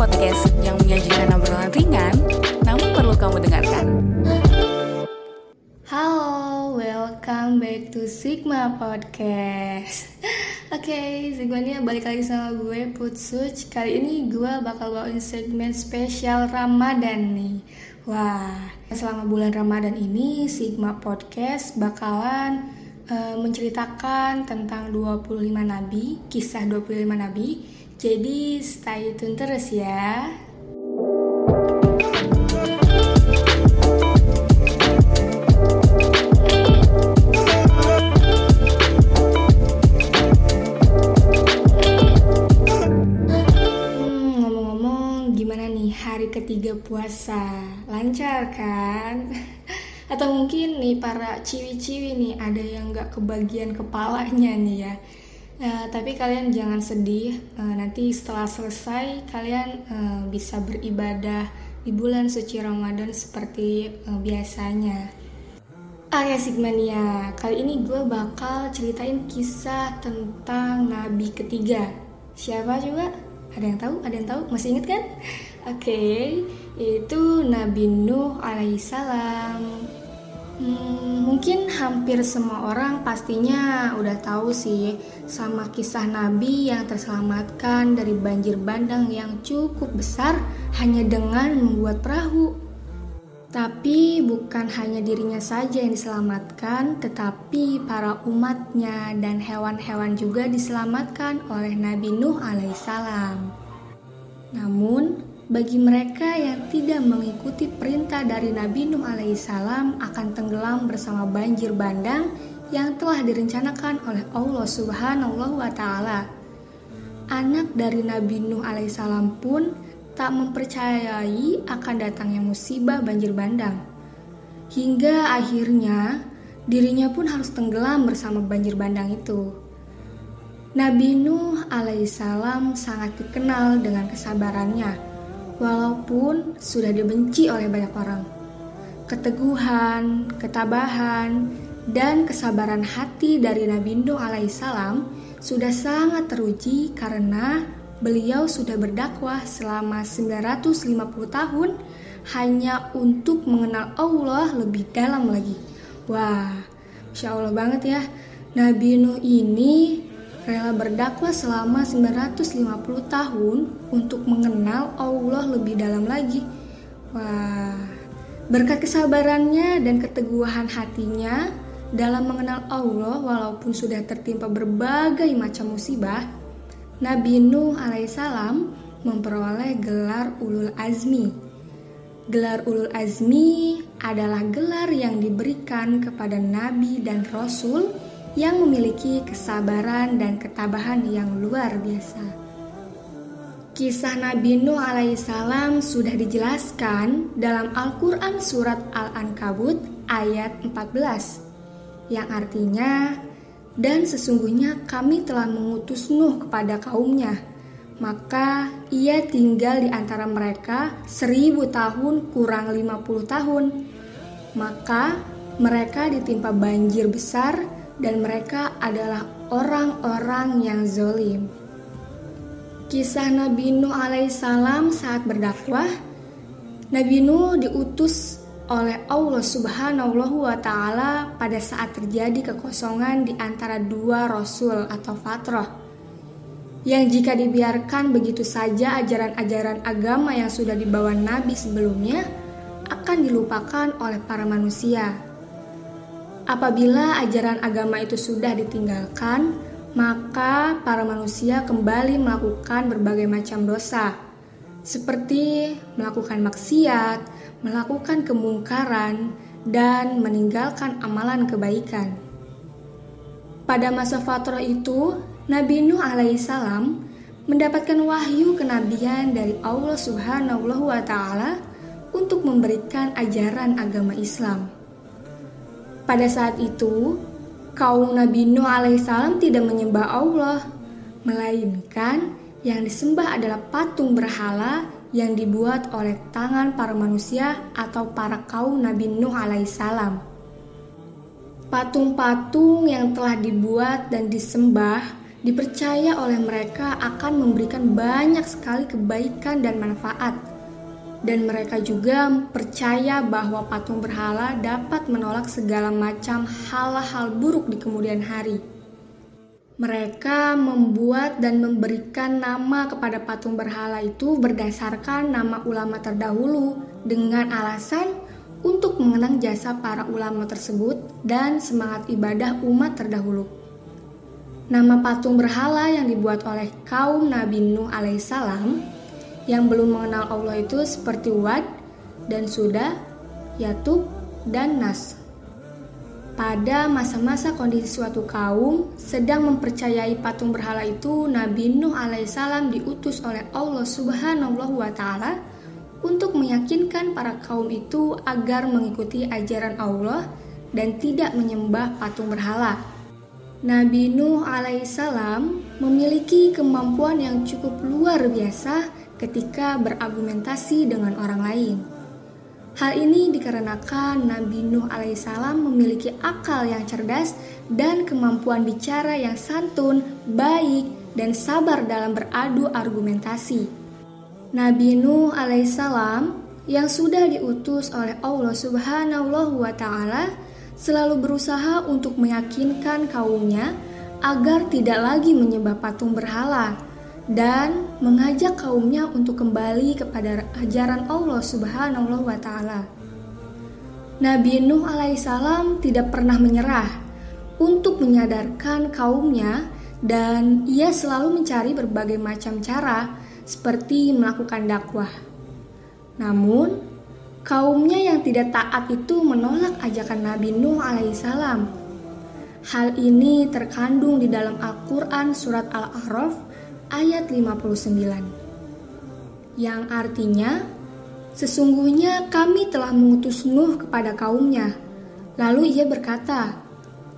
podcast yang menyajikan obrolan ringan, namun perlu kamu dengarkan. Halo, welcome back to Sigma Podcast. Oke, okay, segmennya balik lagi sama gue Putsuch. Kali ini gue bakal bawain segmen spesial Ramadan nih. Wah, selama bulan Ramadan ini Sigma Podcast bakalan uh, menceritakan tentang 25 nabi, kisah 25 nabi. Jadi stay tune terus ya. ketiga puasa? Lancar kan? Atau mungkin nih para ciwi-ciwi nih ada yang nggak kebagian kepalanya nih ya uh, tapi kalian jangan sedih uh, nanti setelah selesai kalian uh, bisa beribadah di bulan suci Ramadan seperti uh, biasanya Oke Sigmania, kali ini gue bakal ceritain kisah tentang nabi ketiga. Siapa juga? Ada yang tahu? Ada yang tahu? Masih inget kan? Oke, okay, itu Nabi Nuh alaihissalam. Hmm, mungkin hampir semua orang pastinya udah tahu sih sama kisah Nabi yang terselamatkan dari banjir bandang yang cukup besar hanya dengan membuat perahu. Tapi bukan hanya dirinya saja yang diselamatkan, tetapi para umatnya dan hewan-hewan juga diselamatkan oleh Nabi Nuh alaihissalam. Namun, bagi mereka yang tidak mengikuti perintah dari Nabi Nuh alaihissalam akan tenggelam bersama banjir bandang yang telah direncanakan oleh Allah Subhanahu wa taala. Anak dari Nabi Nuh alaihissalam pun tak mempercayai akan datangnya musibah banjir bandang. Hingga akhirnya dirinya pun harus tenggelam bersama banjir bandang itu. Nabi Nuh alaihissalam sangat dikenal dengan kesabarannya walaupun sudah dibenci oleh banyak orang. Keteguhan, ketabahan, dan kesabaran hati dari Nabi Nuh alaihissalam sudah sangat teruji karena beliau sudah berdakwah selama 950 tahun hanya untuk mengenal Allah lebih dalam lagi. Wah, Masya Allah banget ya. Nabi Nuh ini rela berdakwah selama 950 tahun untuk mengenal Allah lebih dalam lagi. Wah, berkat kesabarannya dan keteguhan hatinya dalam mengenal Allah walaupun sudah tertimpa berbagai macam musibah, Nabi Nuh alaihissalam memperoleh gelar Ulul Azmi. Gelar Ulul Azmi adalah gelar yang diberikan kepada nabi dan rasul yang memiliki kesabaran dan ketabahan yang luar biasa. Kisah Nabi Nuh alaihissalam sudah dijelaskan dalam Al-Quran Surat Al-Ankabut ayat 14 yang artinya dan sesungguhnya kami telah mengutus Nuh kepada kaumnya maka ia tinggal di antara mereka seribu tahun kurang lima puluh tahun maka mereka ditimpa banjir besar dan mereka adalah orang-orang yang zolim. Kisah Nabi Nuh alaihissalam saat berdakwah, Nabi Nuh diutus oleh Allah Subhanahu wa taala pada saat terjadi kekosongan di antara dua rasul atau fatrah. Yang jika dibiarkan begitu saja ajaran-ajaran agama yang sudah dibawa nabi sebelumnya akan dilupakan oleh para manusia Apabila ajaran agama itu sudah ditinggalkan, maka para manusia kembali melakukan berbagai macam dosa, seperti melakukan maksiat, melakukan kemungkaran, dan meninggalkan amalan kebaikan. Pada masa fatrah itu, Nabi Nuh alaihissalam mendapatkan wahyu kenabian dari Allah Subhanahu wa taala untuk memberikan ajaran agama Islam. Pada saat itu, kaum Nabi Nuh alaihissalam tidak menyembah Allah, melainkan yang disembah adalah patung berhala yang dibuat oleh tangan para manusia atau para kaum Nabi Nuh alaihissalam. Patung-patung yang telah dibuat dan disembah dipercaya oleh mereka akan memberikan banyak sekali kebaikan dan manfaat. Dan mereka juga percaya bahwa patung berhala dapat menolak segala macam hal-hal buruk di kemudian hari. Mereka membuat dan memberikan nama kepada patung berhala itu berdasarkan nama ulama terdahulu dengan alasan untuk mengenang jasa para ulama tersebut dan semangat ibadah umat terdahulu. Nama patung berhala yang dibuat oleh kaum Nabi Nuh alaihissalam yang belum mengenal Allah itu seperti Wad dan Suda, Yatub, dan Nas. Pada masa-masa kondisi suatu kaum sedang mempercayai patung berhala itu, Nabi Nuh alaihissalam diutus oleh Allah subhanahu wa ta'ala untuk meyakinkan para kaum itu agar mengikuti ajaran Allah dan tidak menyembah patung berhala. Nabi Nuh alaihissalam memiliki kemampuan yang cukup luar biasa ketika berargumentasi dengan orang lain. Hal ini dikarenakan Nabi Nuh alaihissalam memiliki akal yang cerdas dan kemampuan bicara yang santun, baik, dan sabar dalam beradu argumentasi. Nabi Nuh alaihissalam yang sudah diutus oleh Allah Subhanahu wa taala selalu berusaha untuk meyakinkan kaumnya agar tidak lagi menyembah patung berhala dan mengajak kaumnya untuk kembali kepada ajaran Allah Subhanahu wa taala. Nabi Nuh alaihissalam tidak pernah menyerah untuk menyadarkan kaumnya dan ia selalu mencari berbagai macam cara seperti melakukan dakwah. Namun, Kaumnya yang tidak taat itu menolak ajakan Nabi Nuh alaihissalam. Hal ini terkandung di dalam Al-Quran Surat Al-A'raf ayat 59. Yang artinya, sesungguhnya kami telah mengutus Nuh kepada kaumnya. Lalu ia berkata,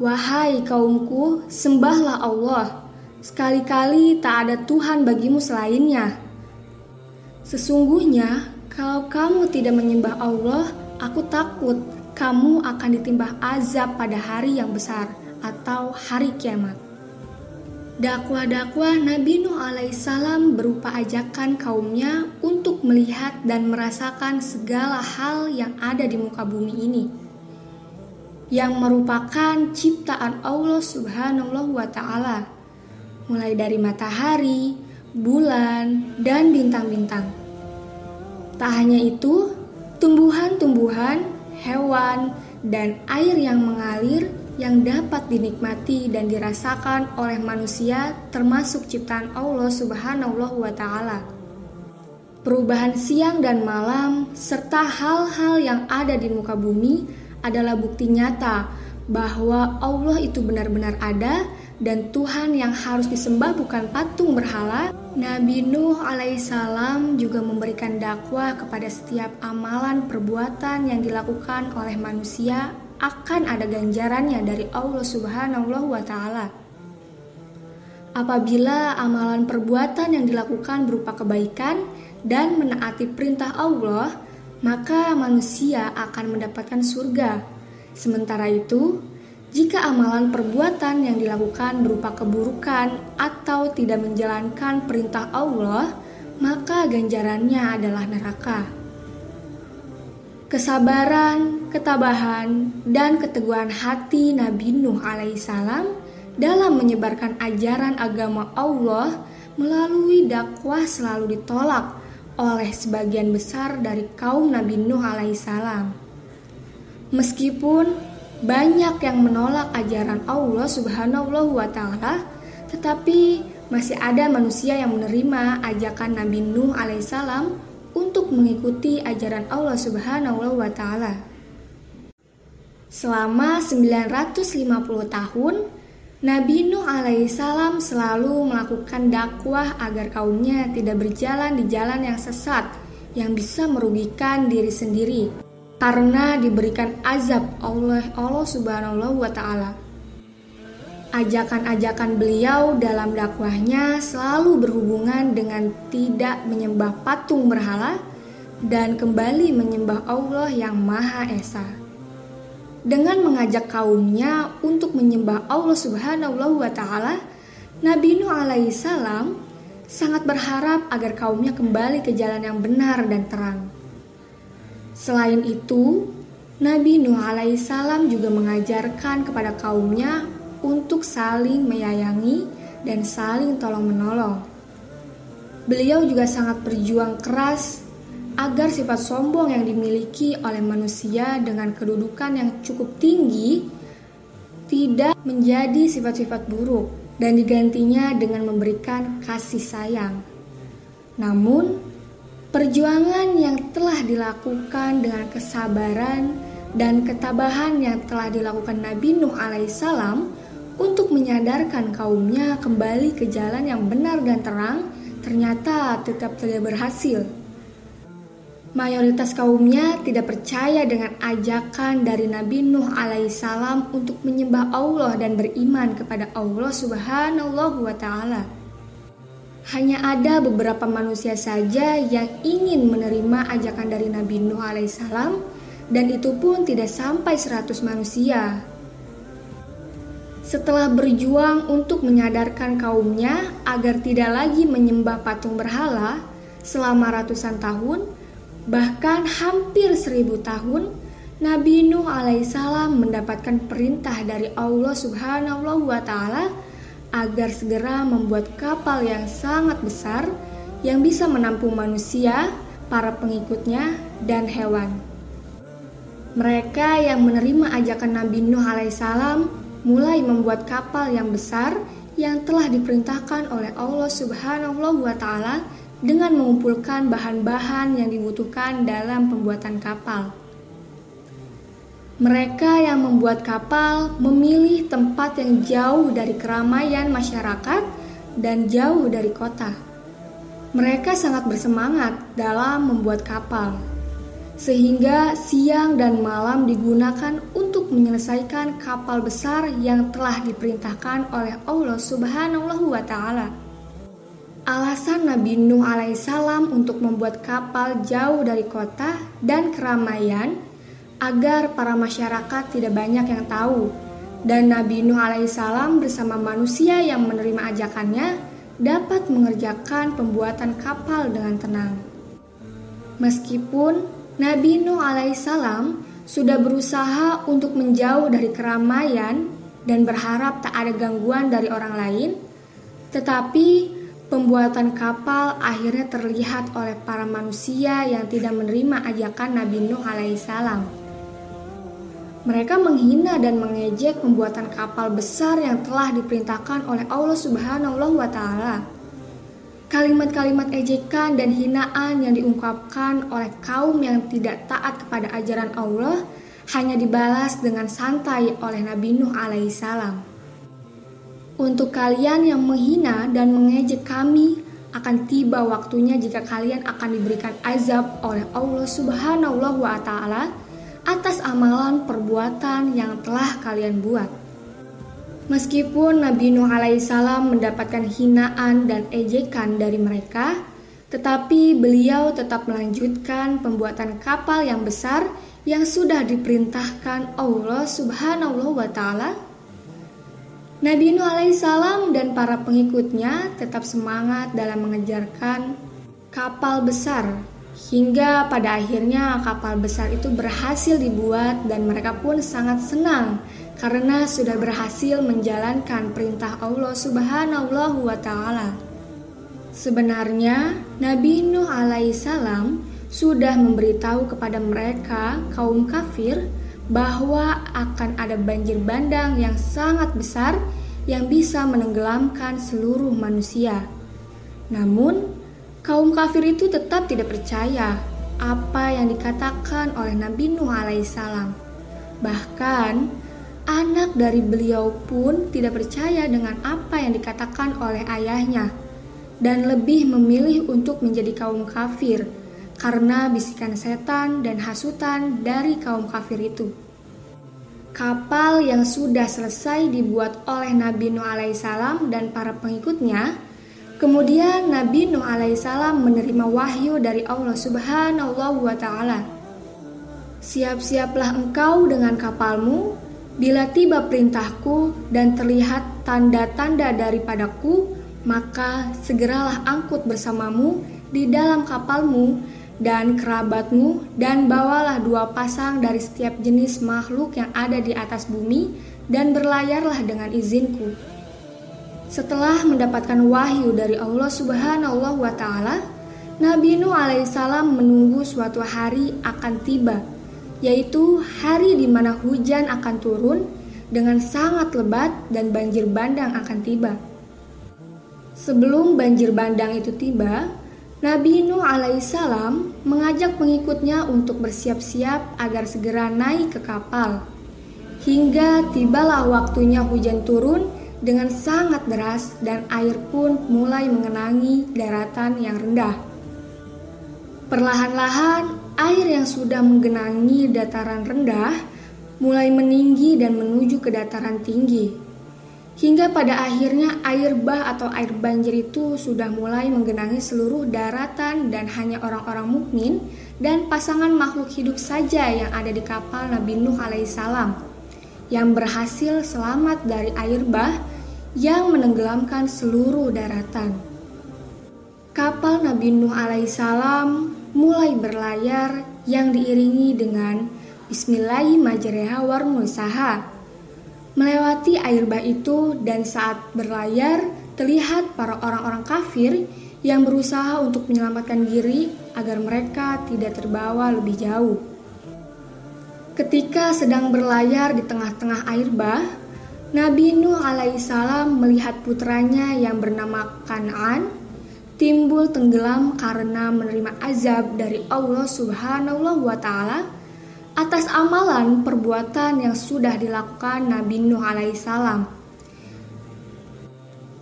Wahai kaumku, sembahlah Allah. Sekali-kali tak ada Tuhan bagimu selainnya. Sesungguhnya kalau kamu tidak menyembah Allah, aku takut kamu akan ditimpa azab pada hari yang besar atau hari kiamat. Dakwah-dakwah Nabi Nuh alaihissalam berupa ajakan kaumnya untuk melihat dan merasakan segala hal yang ada di muka bumi ini yang merupakan ciptaan Allah Subhanahu wa taala mulai dari matahari, bulan, dan bintang-bintang. Tak hanya itu, tumbuhan-tumbuhan, hewan, dan air yang mengalir yang dapat dinikmati dan dirasakan oleh manusia termasuk ciptaan Allah Subhanahu wa taala. Perubahan siang dan malam serta hal-hal yang ada di muka bumi adalah bukti nyata bahwa Allah itu benar-benar ada dan Tuhan yang harus disembah bukan patung berhala Nabi Nuh alaihissalam juga memberikan dakwah kepada setiap amalan perbuatan yang dilakukan oleh manusia akan ada ganjarannya dari Allah Subhanahu wa taala. Apabila amalan perbuatan yang dilakukan berupa kebaikan dan menaati perintah Allah, maka manusia akan mendapatkan surga. Sementara itu, jika amalan perbuatan yang dilakukan berupa keburukan atau tidak menjalankan perintah Allah, maka ganjarannya adalah neraka. Kesabaran, ketabahan, dan keteguhan hati Nabi Nuh alaihissalam dalam menyebarkan ajaran agama Allah melalui dakwah selalu ditolak oleh sebagian besar dari kaum Nabi Nuh alaihissalam. Meskipun banyak yang menolak ajaran Allah Subhanahu wa taala, tetapi masih ada manusia yang menerima ajakan Nabi Nuh alaihissalam untuk mengikuti ajaran Allah Subhanahu wa taala. Selama 950 tahun, Nabi Nuh alaihissalam selalu melakukan dakwah agar kaumnya tidak berjalan di jalan yang sesat yang bisa merugikan diri sendiri karena diberikan azab oleh Allah Subhanahu wa taala. Ajakan-ajakan beliau dalam dakwahnya selalu berhubungan dengan tidak menyembah patung berhala dan kembali menyembah Allah yang Maha Esa. Dengan mengajak kaumnya untuk menyembah Allah Subhanahu wa taala, Nabi Nuh alaihissalam sangat berharap agar kaumnya kembali ke jalan yang benar dan terang. Selain itu, Nabi Nuh alaihissalam juga mengajarkan kepada kaumnya untuk saling menyayangi dan saling tolong-menolong. Beliau juga sangat berjuang keras agar sifat sombong yang dimiliki oleh manusia dengan kedudukan yang cukup tinggi tidak menjadi sifat-sifat buruk dan digantinya dengan memberikan kasih sayang. Namun, perjuangan yang telah dilakukan dengan kesabaran dan ketabahan yang telah dilakukan Nabi Nuh alaihissalam untuk menyadarkan kaumnya kembali ke jalan yang benar dan terang ternyata tetap tidak berhasil. Mayoritas kaumnya tidak percaya dengan ajakan dari Nabi Nuh alaihissalam untuk menyembah Allah dan beriman kepada Allah subhanahu wa ta'ala. Hanya ada beberapa manusia saja yang ingin menerima ajakan dari Nabi Nuh alaihissalam dan itu pun tidak sampai 100 manusia. Setelah berjuang untuk menyadarkan kaumnya agar tidak lagi menyembah patung berhala selama ratusan tahun, bahkan hampir seribu tahun, Nabi Nuh alaihissalam mendapatkan perintah dari Allah subhanahu wa ta'ala agar segera membuat kapal yang sangat besar yang bisa menampung manusia, para pengikutnya, dan hewan. Mereka yang menerima ajakan Nabi Nuh alaihissalam mulai membuat kapal yang besar yang telah diperintahkan oleh Allah Subhanahu wa taala dengan mengumpulkan bahan-bahan yang dibutuhkan dalam pembuatan kapal. Mereka yang membuat kapal memilih tempat yang jauh dari keramaian masyarakat dan jauh dari kota. Mereka sangat bersemangat dalam membuat kapal sehingga siang dan malam digunakan untuk menyelesaikan kapal besar yang telah diperintahkan oleh Allah Subhanahu wa taala. Alasan Nabi Nuh alaihissalam untuk membuat kapal jauh dari kota dan keramaian agar para masyarakat tidak banyak yang tahu dan Nabi Nuh alaihissalam bersama manusia yang menerima ajakannya dapat mengerjakan pembuatan kapal dengan tenang. Meskipun Nabi Nuh alaihissalam sudah berusaha untuk menjauh dari keramaian dan berharap tak ada gangguan dari orang lain, tetapi pembuatan kapal akhirnya terlihat oleh para manusia yang tidak menerima ajakan Nabi Nuh alaihissalam. Mereka menghina dan mengejek pembuatan kapal besar yang telah diperintahkan oleh Allah Subhanahu wa taala. Kalimat-kalimat ejekan dan hinaan yang diungkapkan oleh kaum yang tidak taat kepada ajaran Allah hanya dibalas dengan santai oleh Nabi Nuh alaihissalam. Untuk kalian yang menghina dan mengejek kami, akan tiba waktunya jika kalian akan diberikan azab oleh Allah Subhanahu wa taala atas amalan perbuatan yang telah kalian buat. Meskipun Nabi Nuh alaihissalam mendapatkan hinaan dan ejekan dari mereka, tetapi beliau tetap melanjutkan pembuatan kapal yang besar yang sudah diperintahkan Allah Subhanahu wa taala. Nabi Nuh alaihissalam dan para pengikutnya tetap semangat dalam mengejarkan kapal besar hingga pada akhirnya kapal besar itu berhasil dibuat dan mereka pun sangat senang karena sudah berhasil menjalankan perintah Allah Subhanahu wa taala. Sebenarnya Nabi Nuh alaihissalam sudah memberitahu kepada mereka kaum kafir bahwa akan ada banjir bandang yang sangat besar yang bisa menenggelamkan seluruh manusia. Namun, kaum kafir itu tetap tidak percaya apa yang dikatakan oleh Nabi Nuh alaihissalam. Bahkan, Anak dari beliau pun tidak percaya dengan apa yang dikatakan oleh ayahnya dan lebih memilih untuk menjadi kaum kafir karena bisikan setan dan hasutan dari kaum kafir itu. Kapal yang sudah selesai dibuat oleh Nabi Nuh alaihissalam dan para pengikutnya, kemudian Nabi Nuh alaihissalam menerima wahyu dari Allah Subhanahu wa taala. Siap-siaplah engkau dengan kapalmu bila tiba perintahku dan terlihat tanda-tanda daripadaku, maka segeralah angkut bersamamu di dalam kapalmu dan kerabatmu dan bawalah dua pasang dari setiap jenis makhluk yang ada di atas bumi dan berlayarlah dengan izinku. Setelah mendapatkan wahyu dari Allah Subhanahu wa taala, Nabi Nuh alaihissalam menunggu suatu hari akan tiba, yaitu hari di mana hujan akan turun dengan sangat lebat dan banjir bandang akan tiba. Sebelum banjir bandang itu tiba, Nabi Nuh alaihissalam mengajak pengikutnya untuk bersiap-siap agar segera naik ke kapal. Hingga tibalah waktunya hujan turun dengan sangat deras dan air pun mulai mengenangi daratan yang rendah. Perlahan-lahan air yang sudah menggenangi dataran rendah mulai meninggi dan menuju ke dataran tinggi. Hingga pada akhirnya air bah atau air banjir itu sudah mulai menggenangi seluruh daratan dan hanya orang-orang mukmin dan pasangan makhluk hidup saja yang ada di kapal Nabi Nuh alaihissalam yang berhasil selamat dari air bah yang menenggelamkan seluruh daratan. Kapal Nabi Nuh alaihissalam mulai berlayar yang diiringi dengan Bismillahirrahmanirrahim melewati air bah itu dan saat berlayar terlihat para orang-orang kafir yang berusaha untuk menyelamatkan diri agar mereka tidak terbawa lebih jauh. Ketika sedang berlayar di tengah-tengah air bah, Nabi Nuh alaihissalam melihat putranya yang bernama Kan'an timbul tenggelam karena menerima azab dari Allah Subhanahu wa taala atas amalan perbuatan yang sudah dilakukan Nabi Nuh alaihissalam.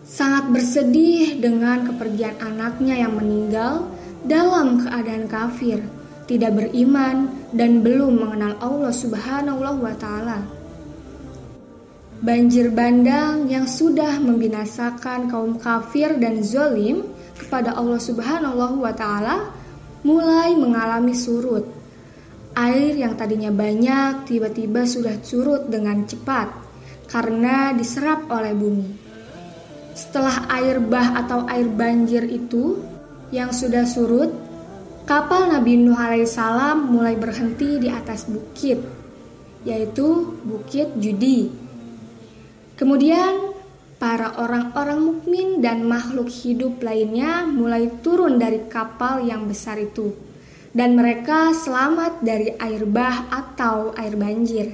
Sangat bersedih dengan kepergian anaknya yang meninggal dalam keadaan kafir, tidak beriman dan belum mengenal Allah Subhanahu wa taala. Banjir bandang yang sudah membinasakan kaum kafir dan zolim kepada Allah Subhanahu wa taala mulai mengalami surut Air yang tadinya banyak tiba-tiba sudah surut dengan cepat karena diserap oleh bumi. Setelah air bah atau air banjir itu yang sudah surut, kapal Nabi Nuh alaihissalam mulai berhenti di atas bukit, yaitu Bukit Judi. Kemudian para orang-orang mukmin dan makhluk hidup lainnya mulai turun dari kapal yang besar itu. Dan mereka selamat dari air bah atau air banjir.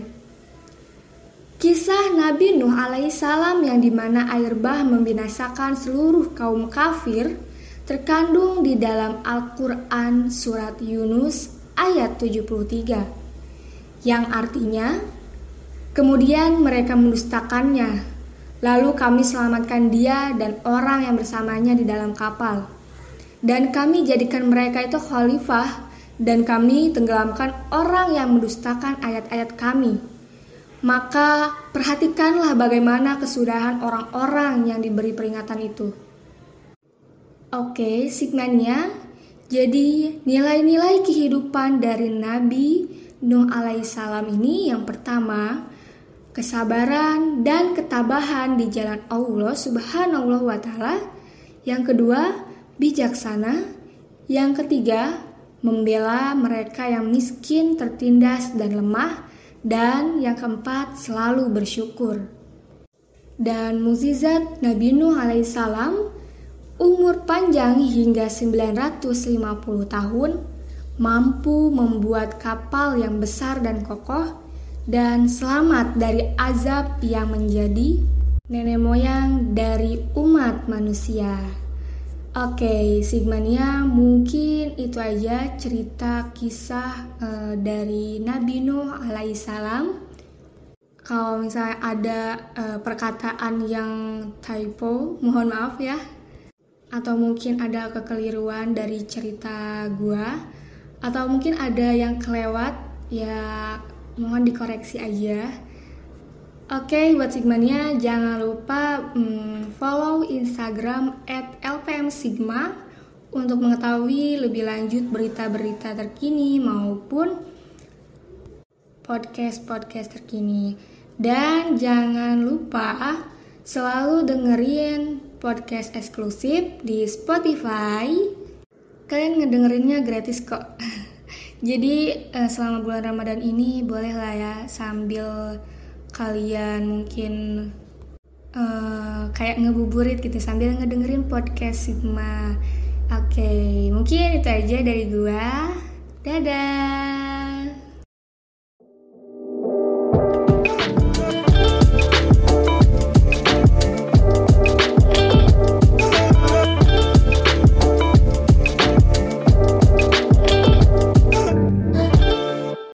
Kisah Nabi Nuh alaihissalam yang di mana air bah membinasakan seluruh kaum kafir terkandung di dalam Al-Quran Surat Yunus ayat 73 yang artinya kemudian mereka mendustakannya lalu kami selamatkan dia dan orang yang bersamanya di dalam kapal dan kami jadikan mereka itu khalifah dan kami tenggelamkan orang yang mendustakan ayat-ayat kami. Maka perhatikanlah bagaimana kesudahan orang-orang yang diberi peringatan itu. Oke, sigmanya. Jadi, nilai-nilai kehidupan dari Nabi Nuh alaihissalam ini yang pertama, kesabaran dan ketabahan di jalan Allah Subhanahu wa taala. Yang kedua, bijaksana. Yang ketiga, membela mereka yang miskin, tertindas, dan lemah, dan yang keempat selalu bersyukur. Dan mukjizat Nabi Nuh alaihissalam umur panjang hingga 950 tahun mampu membuat kapal yang besar dan kokoh dan selamat dari azab yang menjadi nenek moyang dari umat manusia. Oke, Sigmania mungkin itu aja cerita kisah uh, dari Nabi Nuh alaihissalam. Kalau misalnya ada uh, perkataan yang typo, mohon maaf ya. Atau mungkin ada kekeliruan dari cerita gua atau mungkin ada yang kelewat, ya mohon dikoreksi aja. Oke, buat Sigmania jangan lupa hmm, follow Instagram at LPM untuk mengetahui lebih lanjut berita-berita terkini maupun podcast-podcast terkini. Dan jangan lupa selalu dengerin podcast eksklusif di Spotify. Kalian ngedengerinnya gratis kok. Jadi eh, selama bulan Ramadan ini boleh lah ya sambil kalian mungkin uh, kayak ngebuburit gitu sambil ngedengerin podcast Sigma. Oke, okay, mungkin itu aja dari gua. Dadah.